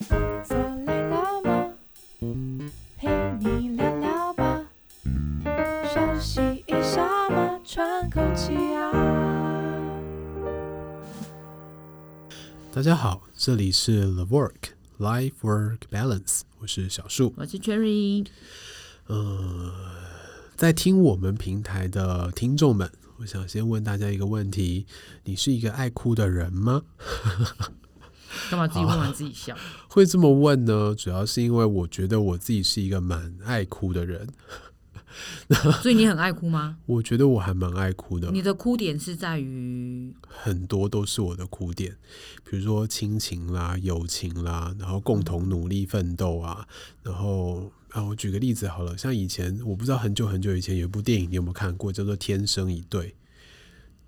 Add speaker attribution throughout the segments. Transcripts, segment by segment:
Speaker 1: 坐累了吗？陪你聊聊吧，休息一下嘛，喘口气啊。
Speaker 2: 大家好，这里是 The Work Life Work Balance，我是小树，
Speaker 3: 我是 Cherry。
Speaker 2: 呃，在听我们平台的听众们，我想先问大家一个问题：你是一个爱哭的人吗？
Speaker 3: 干嘛自己问完自己笑？
Speaker 2: 会这么问呢？主要是因为我觉得我自己是一个蛮爱哭的人。
Speaker 3: 所以你很爱哭吗？
Speaker 2: 我觉得我还蛮爱哭的。
Speaker 3: 你的哭点是在于
Speaker 2: 很多都是我的哭点，比如说亲情啦、友情啦，然后共同努力奋斗啊，然后啊，我举个例子好了，像以前我不知道很久很久以前有一部电影，你有没有看过？叫做《天生一对》。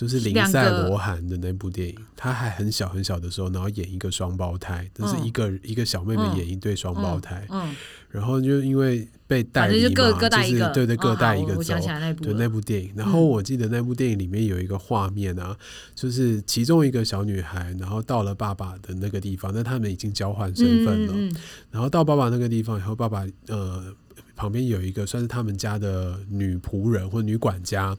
Speaker 2: 就是林赛罗韩的那部电影，他还很小很小的时候，然后演一个双胞胎，就是一个、嗯、一个小妹妹演一对双胞胎，嗯嗯嗯、然后就因为被带离嘛，就各各带一个，就是对对，各带一个走。对、哦、那部电影，然后我记得那部电影里面有一个画面啊，嗯、就是其中一个小女孩，然后到了爸爸的那个地方，那他们已经交换身份了，然后到爸爸那个地方以后，爸爸呃旁边有一个算是他们家的女仆人或女管家。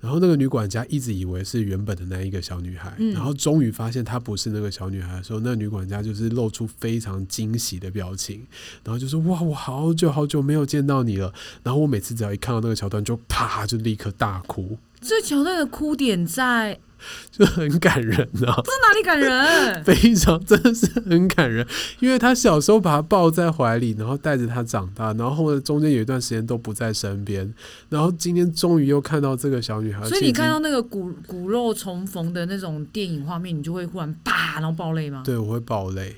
Speaker 2: 然后那个女管家一直以为是原本的那一个小女孩，嗯、然后终于发现她不是那个小女孩的时候，那个女管家就是露出非常惊喜的表情，然后就说：“哇，我好久好久没有见到你了。”然后我每次只要一看到那个桥段，就啪就立刻大哭。
Speaker 3: 这桥段的哭点在。
Speaker 2: 就很感人啊！这
Speaker 3: 是哪里感人？
Speaker 2: 非常真的是很感人，因为他小时候把他抱在怀里，然后带着他长大，然后中间有一段时间都不在身边，然后今天终于又看到这个小女孩。
Speaker 3: 所以你看到那个骨骨肉重逢的那种电影画面，你就会忽然啪，然后爆泪吗？
Speaker 2: 对，我会爆泪。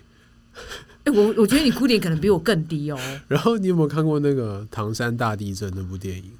Speaker 3: 哎、欸，我我觉得你哭点可能比我更低哦。
Speaker 2: 然后你有没有看过那个唐山大地震那部电影？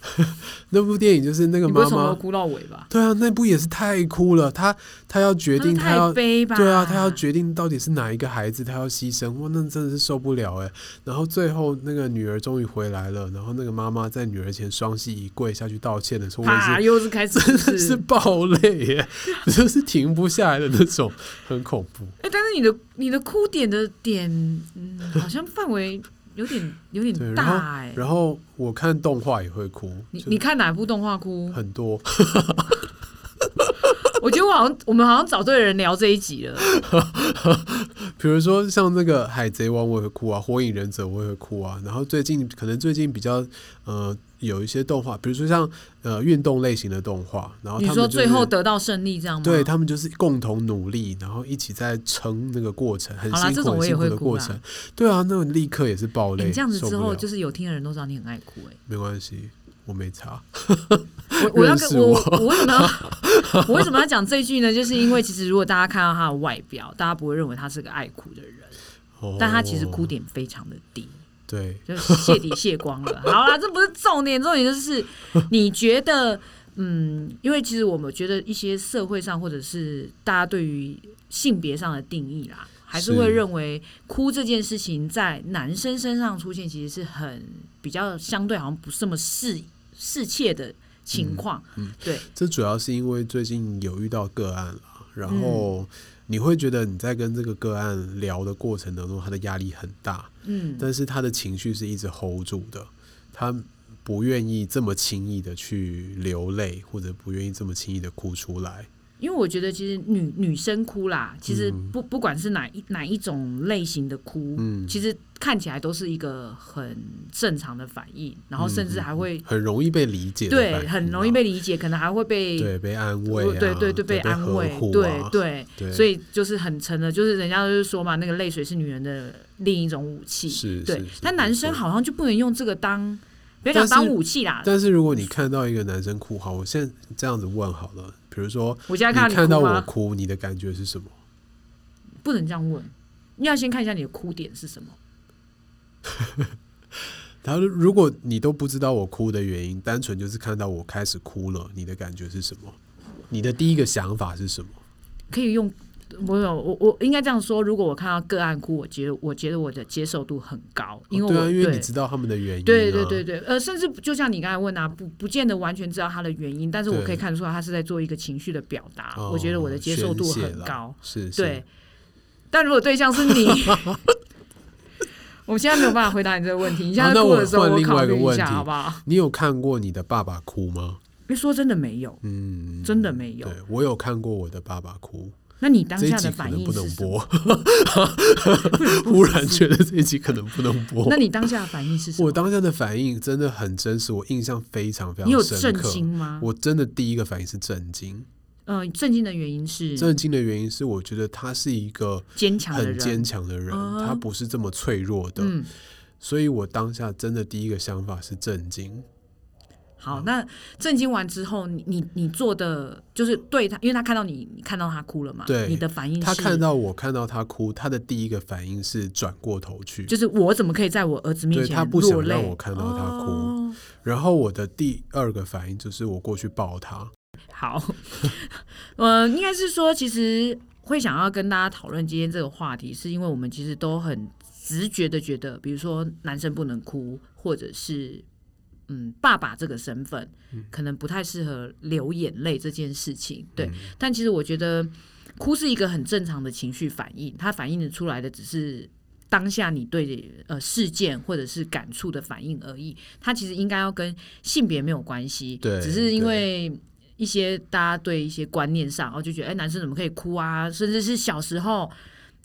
Speaker 2: 那部电影就是那个妈妈，
Speaker 3: 哭到尾吧？
Speaker 2: 对啊，那部也是太哭了。他他要决定，他要对啊，他要决定到底是哪一个孩子，他要牺牲。哇，那真的是受不了哎。然后最后那个女儿终于回来了，然后那个妈妈在女儿前双膝一跪下去道歉的时候，
Speaker 3: 啪，又是开始
Speaker 2: 真的是爆泪耶，就是停不下来的那种，很恐怖。
Speaker 3: 哎、欸，但是你的你的哭点的点，嗯，好像范围。有点有点大哎、欸，
Speaker 2: 然后我看动画也会哭。
Speaker 3: 你你看哪部动画哭？
Speaker 2: 很多。
Speaker 3: 我觉得我好像我们好像找对人聊这一集了。
Speaker 2: 比如说像那个《海贼王》，我也会哭啊，《火影忍者》我也会哭啊。然后最近可能最近比较呃。有一些动画，比如说像呃运动类型的动画，然后他们、就是、
Speaker 3: 你说最后得到胜利这样吗？
Speaker 2: 对，他们就是共同努力，然后一起在撑那个过程，很辛苦很辛苦的过程。对啊，那种立刻也是爆泪。
Speaker 3: 你这样子之后，就是有听的人都知道你很爱哭哎、欸。
Speaker 2: 没关系，我没查。
Speaker 3: 我我要跟我我为什么要我为什么要讲这句呢？就是因为其实如果大家看到他的外表，大家不会认为他是个爱哭的人，哦、但他其实哭点非常的低。
Speaker 2: 对，
Speaker 3: 就是泄底谢光了。好啦，这不是重点，重点就是你觉得，嗯，因为其实我们觉得一些社会上或者是大家对于性别上的定义啦，还是会认为哭这件事情在男生身上出现，其实是很比较相对好像不是这么适适切的情况。嗯，嗯对，
Speaker 2: 这主要是因为最近有遇到个案了，然后。嗯你会觉得你在跟这个个案聊的过程当中，他的压力很大，嗯，但是他的情绪是一直 hold 住的，他不愿意这么轻易的去流泪，或者不愿意这么轻易的哭出来。
Speaker 3: 因为我觉得，其实女女生哭啦，其实不不管是哪一哪一种类型的哭，嗯，其实看起来都是一个很正常的反应，然后甚至还会
Speaker 2: 很容易被理解，
Speaker 3: 对，很容易被理解，可能还会被
Speaker 2: 对被安慰，
Speaker 3: 对对对被安慰，对对对，所以就是很沉的，就是人家就是说嘛，那个泪水是女人的另一种武器，是，对，但男生好像就不能用这个当，别讲当武器啦。
Speaker 2: 但是如果你看到一个男生哭，好，我现在这样子问好了。比如说，我现在看你看到我哭，你的感觉是什么？
Speaker 3: 不能这样问，你要先看一下你的哭点是什么。
Speaker 2: 然后，如果你都不知道我哭的原因，单纯就是看到我开始哭了，你的感觉是什么？你的第一个想法是什么？
Speaker 3: 可以用。我有我我应该这样说，如果我看到个案哭，我觉得我觉得我的接受度很高，因为因为你知道他们的原因、啊，
Speaker 2: 对
Speaker 3: 对对对，呃，甚至就像你刚才问啊，不不见得完全知道他的原因，但是我可以看出来他是在做一个情绪的表达，我觉得我的接受度很高，
Speaker 2: 是，是，
Speaker 3: 对。但如果对象是你，我现在没有办法回答你这个问题。你现在哭的时候，我考虑一下好不好？
Speaker 2: 你有看过你的爸爸哭吗？
Speaker 3: 别说真的没有，
Speaker 2: 嗯，
Speaker 3: 真的没有。
Speaker 2: 对，我有看过我的爸爸哭。
Speaker 3: 那你当下的反应
Speaker 2: 不能播，忽然觉得这一集可能不能播。
Speaker 3: 那你当下的反应是什么？
Speaker 2: 我当下的反应真的很真实，我印象非常非常深刻。
Speaker 3: 你有震惊吗？
Speaker 2: 我真的第一个反应是震惊。
Speaker 3: 嗯、呃，震惊的原因是
Speaker 2: 震惊的原因是，我觉得他是一个
Speaker 3: 坚强、很
Speaker 2: 坚强的人，他不是这么脆弱的。
Speaker 3: 嗯，
Speaker 2: 所以我当下真的第一个想法是震惊。
Speaker 3: 好，那震惊完之后，你你你做的就是对他，因为他看到你，你看到他哭了嘛？
Speaker 2: 对，
Speaker 3: 你的反应是，
Speaker 2: 他看到我看到他哭，他的第一个反应是转过头去，
Speaker 3: 就是我怎么可以在我儿子面前落泪？
Speaker 2: 他不想让我看到他哭。
Speaker 3: 哦。
Speaker 2: 然后我的第二个反应就是我过去抱他。
Speaker 3: 好，呃，应该是说，其实会想要跟大家讨论今天这个话题，是因为我们其实都很直觉的觉得，比如说男生不能哭，或者是。嗯，爸爸这个身份可能不太适合流眼泪这件事情，对。嗯、但其实我觉得，哭是一个很正常的情绪反应，它反映的出来的只是当下你对呃事件或者是感触的反应而已。它其实应该要跟性别没有关系，
Speaker 2: 对。
Speaker 3: 只是因为一些大家对一些观念上，哦，就觉得哎，男生怎么可以哭啊？甚至是小时候。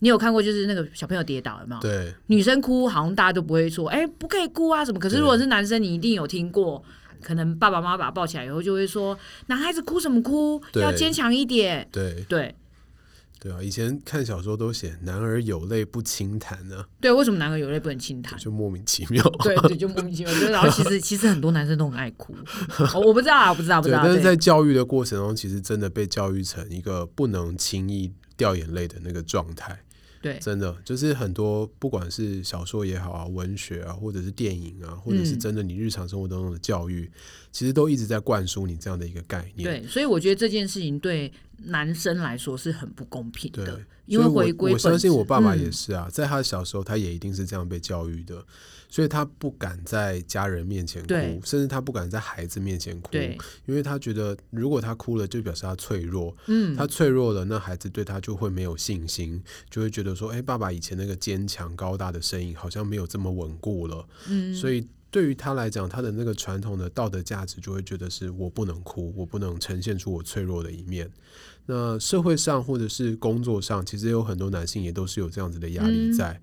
Speaker 3: 你有看过就是那个小朋友跌倒了吗？
Speaker 2: 对，
Speaker 3: 女生哭好像大家都不会说，哎、欸，不可以哭啊什么。可是如果是男生，你一定有听过，可能爸爸妈妈把他抱起来以后就会说，男孩子哭什么哭，要坚强一点。对对
Speaker 2: 对啊，以前看小说都写男儿有泪不轻弹呢。
Speaker 3: 对，为什么男儿有泪不能轻弹？
Speaker 2: 就莫名其妙。
Speaker 3: 对对，就莫名其妙。然后 其实其实很多男生都很爱哭，我不知道啊，不知道不知道。
Speaker 2: 但是在教育的过程中，其实真的被教育成一个不能轻易掉眼泪的那个状态。
Speaker 3: 对，
Speaker 2: 真的就是很多，不管是小说也好啊，文学啊，或者是电影啊，或者是真的你日常生活当中的教育，嗯，其实都一直在灌输你这样的一个概念。
Speaker 3: 对，所以我觉得这件事情对男生来说是很不公平的。
Speaker 2: 对，
Speaker 3: 因为回归，
Speaker 2: 我相信我爸爸也是啊，嗯，在他小时候，他也一定是这样被教育的。所以他不敢在家人面前哭，甚至他不敢在孩子面前哭，因为他觉得如果他哭了，就表示他脆弱。嗯，他脆弱了，那孩子对他就会没有信心，就会觉得说：“哎，爸爸以前那个坚强高大的身影好像没有这么稳固了。”嗯，所以对于他来讲，他的那个传统的道德价值就会觉得是我不能哭，我不能呈现出我脆弱的一面。那社会上或者是工作上，其实有很多男性也都是有这样子的压力在。嗯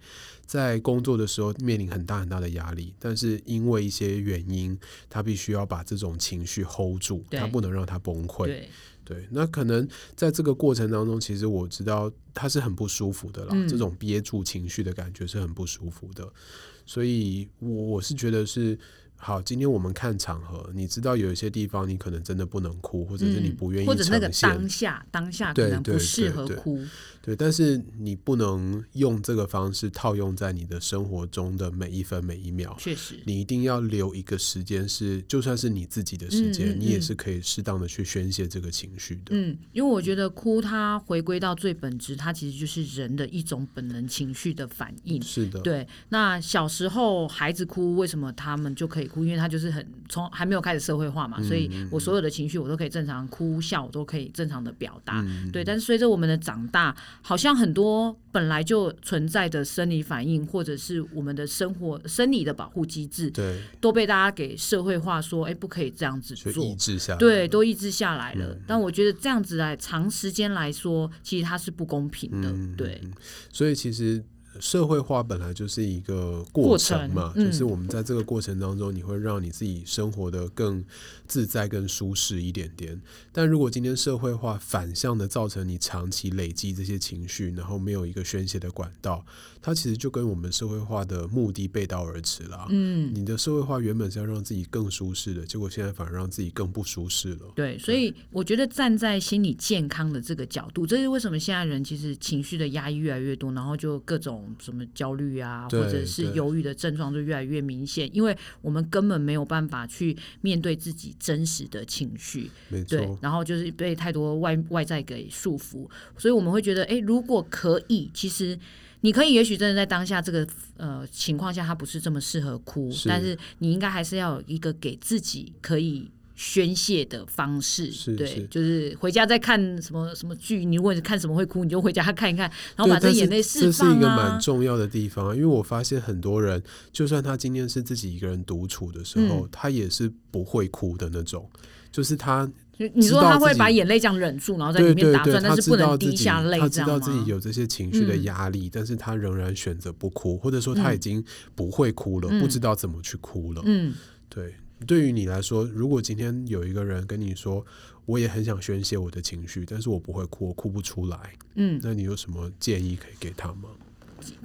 Speaker 2: 在工作的时候面临很大很大的压力，但是因为一些原因，他必须要把这种情绪 hold 住，他不能让他崩溃。对，对，那可能在这个过程当中，其实我知道他是很不舒服的啦，嗯，这种憋住情绪的感觉是很不舒服的，所以我我是觉得是。好，今天我们看场合，你知道有一些地方你可能真的不能哭，或者是你不愿意
Speaker 3: 或者那个当下当下可能不适合哭。
Speaker 2: 对，但是你不能用这个方式套用在你的生活中的每一分每一秒。
Speaker 3: 确实，
Speaker 2: 你一定要留一个时间，是就算是你自己的时间，嗯嗯嗯，你也是可以适当的去宣泄这个情绪的。
Speaker 3: 嗯，因为我觉得哭，它回归到最本质，它其实就是人的一种本能情绪的反应。
Speaker 2: 是的，
Speaker 3: 对。那小时候孩子哭，为什么他们就可以？哭，因为他就是很从还没有开始社会化嘛，所以我所有的情绪我都可以正常哭笑，我都可以正常的表达。对，但是随着我们的长大，好像很多本来就存在的生理反应，或者是我们的生活生理的保护机制，对，都被大家给社会化，说哎，不可以这样子做，
Speaker 2: 抑制下来，
Speaker 3: 对，都抑制下来了。但我觉得这样子来长时间来说，其实它是不公平的。对，
Speaker 2: 所以其实。社会化本来就是一个过程嘛，程嗯、就是我们在这个过程当中，你会让你自己生活的更自在、更舒适一点点。但如果今天社会化反向的造成你长期累积这些情绪，然后没有一个宣泄的管道，它其实就跟我们社会化的目的背道而驰了。嗯，你的社会化原本是要让自己更舒适的，结果现在反而让自己更不舒适了。
Speaker 3: 对，所以我觉得站在心理健康的这个角度，这是为什么现在人其实情绪的压抑越来越多，然后就各种。什么焦虑啊，或者是忧郁的症状就越来越明显，因为我们根本没有办法去面对自己真实的情
Speaker 2: 绪，
Speaker 3: 对，然后就是被太多外外在给束缚，所以我们会觉得，哎，如果可以，其实你可以，也许真的在当下这个呃情况下，他不是这么适合哭，是，但是你应该还是要有一个给自己可以宣泄的方式，
Speaker 2: 是
Speaker 3: 对，
Speaker 2: 是
Speaker 3: 就是回家再看什么什么剧，你如果看什么会哭，你就回家看一看，然后把这眼泪释放啊。
Speaker 2: 这是一个蛮重要的地方，因为我发现很多人，就算他今天是自己一个人独处的时候，嗯、他也是不会哭的那种，就是他。
Speaker 3: 你说他会把眼泪这样忍住，然后在里面打转，但是不能滴下泪，
Speaker 2: 他知道自己有这些情绪的压力，嗯、但是他仍然选择不哭，或者说他已经不会哭了，嗯、不知道怎么去哭了。嗯，对。对于你来说，如果今天有一个人跟你说，我也很想宣泄我的情绪，但是我不会哭，我哭不出来。嗯，那你有什么建议可以给他吗？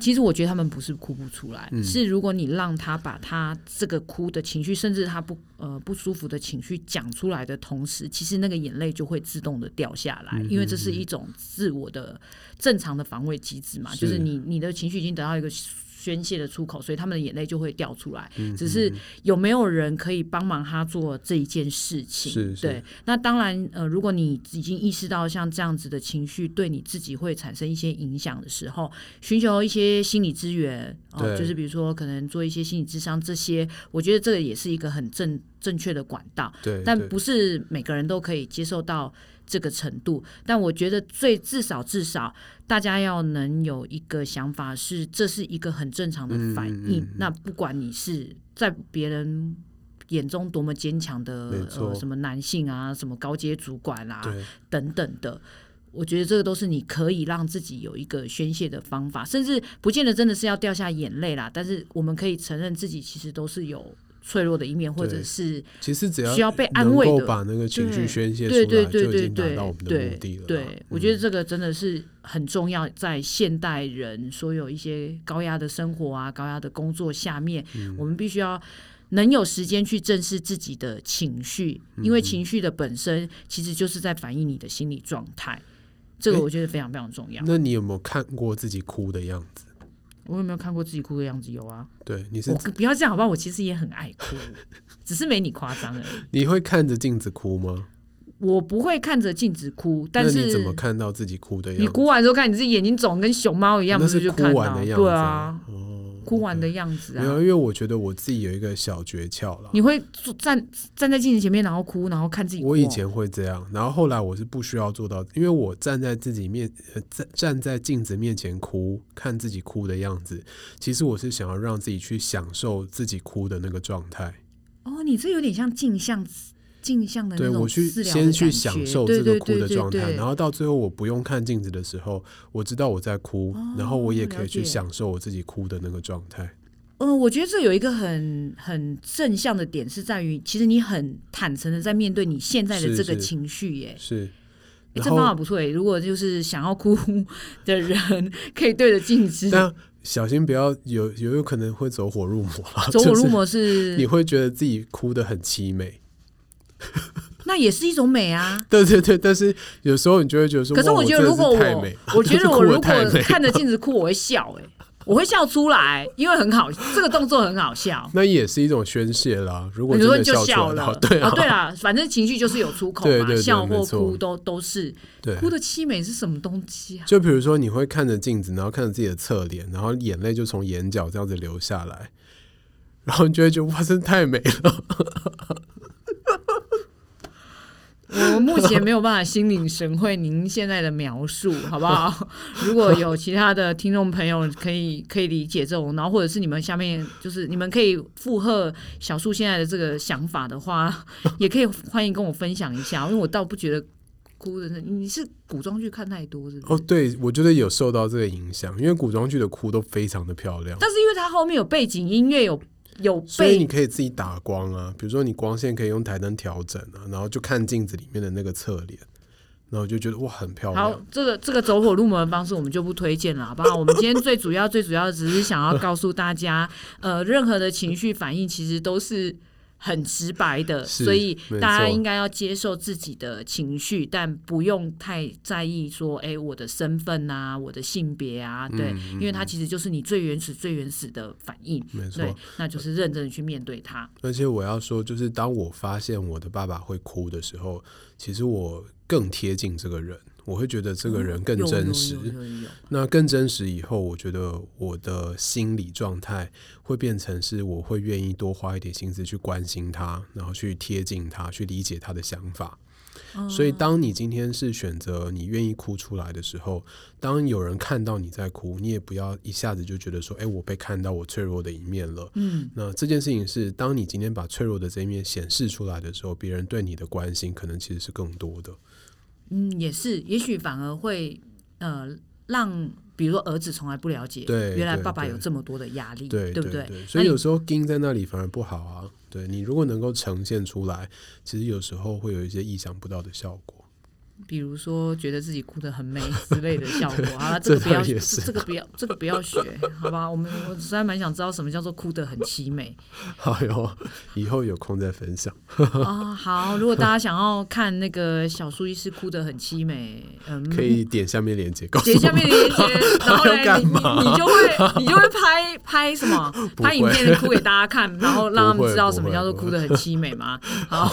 Speaker 3: 其实我觉得他们不是哭不出来，嗯、是如果你让他把他这个哭的情绪，甚至他不呃不舒服的情绪讲出来的同时，其实那个眼泪就会自动的掉下来，嗯、因为这是一种自我的正常的防卫机制嘛，是就是你你的情绪已经得到一个。宣泄的出口，所以他们的眼泪就会掉出来。嗯、只是有没有人可以帮忙他做这一件事情？是是对，那当然，呃，如果你已经意识到像这样子的情绪对你自己会产生一些影响的时候，寻求一些心理资源，哦、呃，就是比如说可能做一些心理智商，这些我觉得这个也是一个很正正确的管道。对，但不是每个人都可以接受到。这个程度，但我觉得最至少至少，大家要能有一个想法是，这是一个很正常的反应。那不管你是在别人眼中多么坚强的什么男性啊，什么高阶主管啊等等的，我觉得这个都是你可以让自己有一个宣泄的方法，甚至不见得真的是要掉下眼泪啦。但是我们可以承认自己其实都是有。脆弱的一面，或者是
Speaker 2: 其实只要
Speaker 3: 需要被安慰的，
Speaker 2: 把那个情绪宣泄出来，就已经达到我们的目的了。
Speaker 3: 对，我觉得这个真的是很重要，在现代人所有一些高压的生活啊、高压的工作下面，嗯、我们必须要能有时间去正视自己的情绪，因为情绪的本身其实就是在反映你的心理状态。这个我觉得非常非常重要。
Speaker 2: 那你有没有看过自己哭的样子？
Speaker 3: 我有没有看过自己哭的样子？有啊。
Speaker 2: 对，你是
Speaker 3: 我不要这样好不好？我其实也很爱哭，只是没你夸张而已。
Speaker 2: 你会看着镜子哭吗？
Speaker 3: 我不会看着镜子哭，但是
Speaker 2: 你怎么看到自己哭的样子？
Speaker 3: 你哭完之后看你自己眼睛肿跟熊猫一样，不是就看到？对啊。哭完的样子啊，
Speaker 2: 没有，因为我觉得我自己有一个小诀窍了。
Speaker 3: 你会站站在镜子前面，然后哭，然后看自己。
Speaker 2: 我以前会这样，然后后来我是不需要做到，因为我站在自己面，站站在镜子面前哭，看自己哭的样子，其实我是想要让自己去享受自己哭的那个状态。
Speaker 3: 哦，你这有点像镜像。镜像的那种，
Speaker 2: 对，我去先去享受这个哭的状态，然后到最后我不用看镜子的时候，我知道我在哭，哦、然后我也可以去享受我自己哭的那个状态。
Speaker 3: 嗯、呃，我觉得这有一个很很正向的点，是在于其实你很坦诚的在面对你现在的这个情绪耶。
Speaker 2: 是，是
Speaker 3: 欸、这方法不错诶。如果就是想要哭 的人，可以对着镜子，
Speaker 2: 但小心不要有有有可能会走火入魔。
Speaker 3: 走火入魔是
Speaker 2: 你会觉得自己哭得很凄美。
Speaker 3: 那也是一种美啊！
Speaker 2: 对对对，但是有时候你就会觉得说，
Speaker 3: 可是我觉得如果我，我，我觉得我如果 看着镜子哭，我会笑哎、欸，我会笑出来，因为很好，这个动作很好笑。
Speaker 2: 那也是一种宣泄啦。如果你就笑了，对啊，
Speaker 3: 哦、对啊，反正情绪就是有出口嘛，对对对，笑或哭都都是。对，哭的凄美是什么东西啊？
Speaker 2: 就比如说你会看着镜子，然后看着自己的侧脸，然后眼泪就从眼角这样子流下来，然后你就会觉得哇，真的太美了。
Speaker 3: 我目前没有办法心领神会您现在的描述，好不好？如果有其他的听众朋友可以可以理解这种，然后或者是你们下面就是你们可以附和小树现在的这个想法的话，也可以欢迎跟我分享一下，因为我倒不觉得哭的，你是古装剧看太多是不是？
Speaker 2: 哦，对，我觉得有受到这个影响，因为古装剧的哭都非常的漂亮，
Speaker 3: 但是因为它后面有背景音乐有。有，
Speaker 2: 所以你可以自己打光啊，比如说你光线可以用台灯调整啊，然后就看镜子里面的那个侧脸，然后就觉得哇，很漂亮。
Speaker 3: 好，这个这个走火入魔的方式我们就不推荐了，好不好？我们今天最主要最主要只是想要告诉大家，呃，任何的情绪反应其实都是。很直白的，所以大家应该要接受自己的情绪，但不用太在意说，哎、欸，我的身份啊，我的性别啊，对，嗯、因为它其实就是你最原始、最原始的反应，没错，对，那就是认真的去面对它。
Speaker 2: 而且我要说，就是当我发现我的爸爸会哭的时候，其实我更贴近这个人。我会觉得这个人更真实。
Speaker 3: 嗯、
Speaker 2: 那更真实以后，我觉得我的心理状态会变成是，我会愿意多花一点心思去关心他，然后去贴近他，去理解他的想法。所以，当你今天是选择你愿意哭出来的时候，当有人看到你在哭，你也不要一下子就觉得说：“哎，我被看到我脆弱的一面了。”嗯，那这件事情是，当你今天把脆弱的这一面显示出来的时候，别人对你的关心可能其实是更多的。
Speaker 3: 嗯，也是，也许反而会呃让。比如说，儿子从来不了解，
Speaker 2: 对，
Speaker 3: 原来爸爸有这么多的压力，
Speaker 2: 对，
Speaker 3: 对不对？
Speaker 2: 所以有时候盯在那里反而不好啊。对，你如果能够呈现出来，其实有时候会有一些意想不到的效果。
Speaker 3: 比如说，觉得自己哭得很美之类的效果好了，这个不要，这，这个不要，这个不要学，好吧？我们我实在蛮想知道什么叫做哭得很凄美。
Speaker 2: 好哟，以后有空再分享。
Speaker 3: 啊，好，如果大家想要看那个小苏医师哭得很凄美，嗯，
Speaker 2: 可以点下面链接，
Speaker 3: 点下面链接，然后呢，你你你就会你就会拍拍什么？拍影片哭给大家看，然后让他们知道什么叫做哭得很凄美吗？好，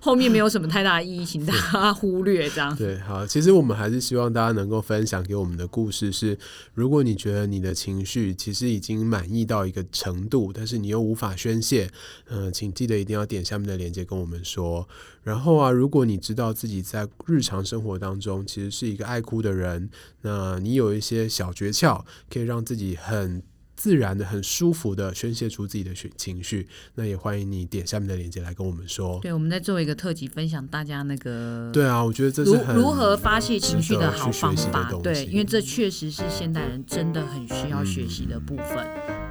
Speaker 3: 后面没有什么太大的意义，请大家忽略这样。
Speaker 2: 对，好，其实我们还是希望大家能够分享给我们的故事是：如果你觉得你的情绪其实已经满意到一个程度，但是你又无法宣泄，嗯、请记得一定要点下面的链接跟我们说。然后啊，如果你知道自己在日常生活当中其实是一个爱哭的人，那你有一些小诀窍，可以让自己很。自然的、很舒服的宣泄出自己的情绪，那也欢迎你点下面的链接来跟我们说。
Speaker 3: 对，我们在做一个特辑，分享大家那个。
Speaker 2: 对啊，我觉得这是
Speaker 3: 如如何发泄情绪的好方法。对，因为这确实是现代人真的很需要学习的部分。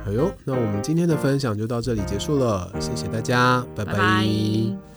Speaker 2: 哎呦，那我们今天的分享就到这里结束了，谢谢大家，拜拜。拜拜。